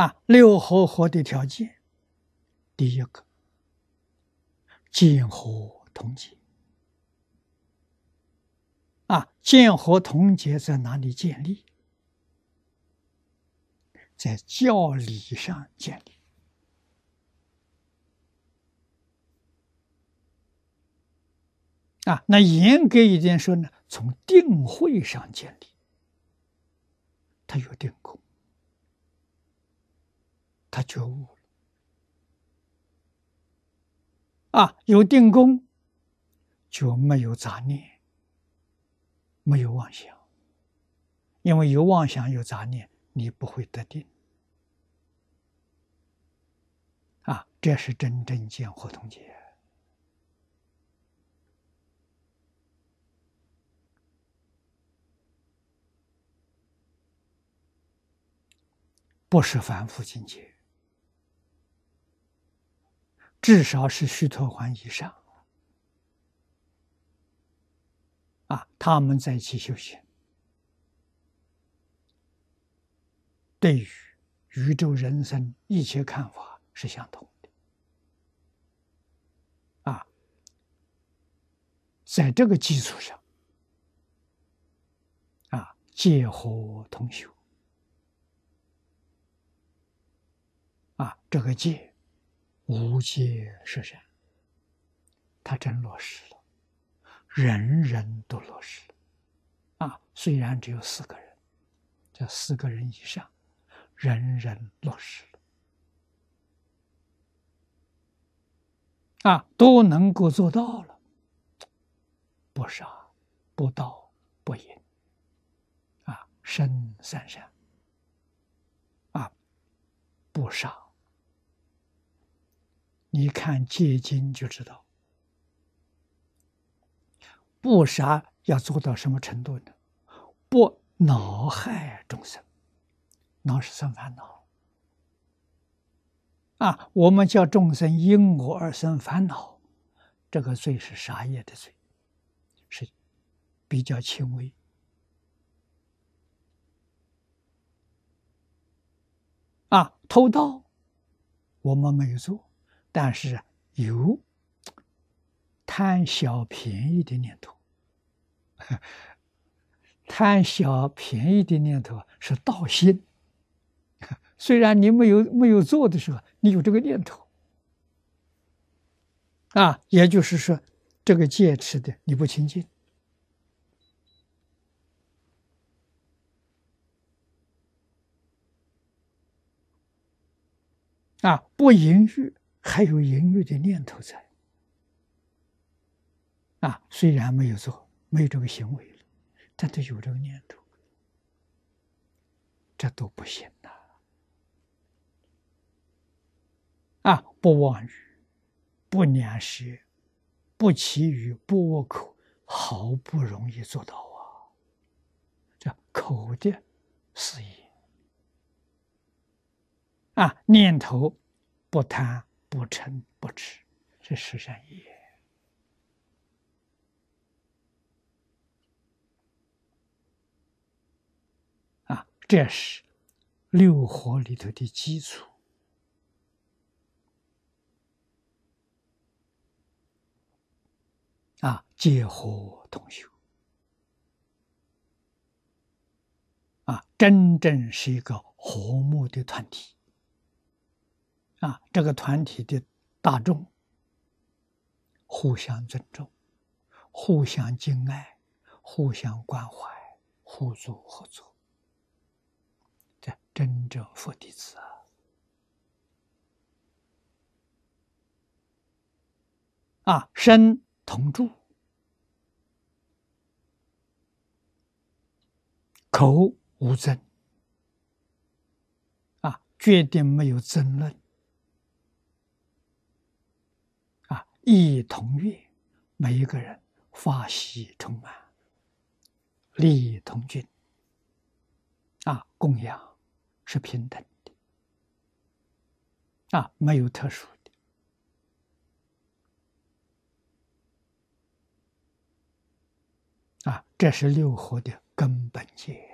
啊，六合合的条件，第一个，见合同结。啊，见合同结在哪里建立？在教理上建立。啊，那严格一点说呢，从定慧上建立，他有定功，他觉悟了。啊，有定功，就没有杂念，没有妄想，因为有妄想有杂念，你不会得定。啊，这是真正见合同解。不是凡夫境界，至少是须陀洹以上啊！他们在一起修行，对于宇宙人生一切看法是相同的啊！在这个基础上，啊，戒和同修。啊，这个戒，无戒是善，他真落实了，人人都落实了。啊，虽然只有四个人，这四个人以上，人人落实了。啊，都能够做到了，不杀，不盗，不淫，啊，身三善，啊，不杀。你看《戒经》就知道，不杀要做到什么程度呢？不恼害众生，恼是生烦恼啊！我们叫众生因我而生烦恼，这个罪是杀业的罪，是比较轻微啊。偷盗我们没有做。但是有贪小便宜的念头，贪小便宜的念头是道心。虽然你没有没有做的时候，你有这个念头啊，也就是说，这个戒持的你不清净啊，不淫欲。还有淫欲的念头在啊，虽然没有做，没有这个行为了，但他有这个念头，这都不行呐！啊，不妄语，不两舌，不绮语，不恶口，好不容易做到啊！这口的事业啊，念头不贪。不嗔不痴，是十善业啊！这是六合里头的基础啊，结合同修啊，真正是一个和睦的团体。啊，这个团体的大众互相尊重、互相敬爱、互相关怀、互助合作，这真正佛弟子啊！啊，身同住，口无争，啊，决定没有争论。一同悦，每一个人发喜充满，利益同均。啊，供养是平等的，啊，没有特殊的，啊，这是六合的根本戒。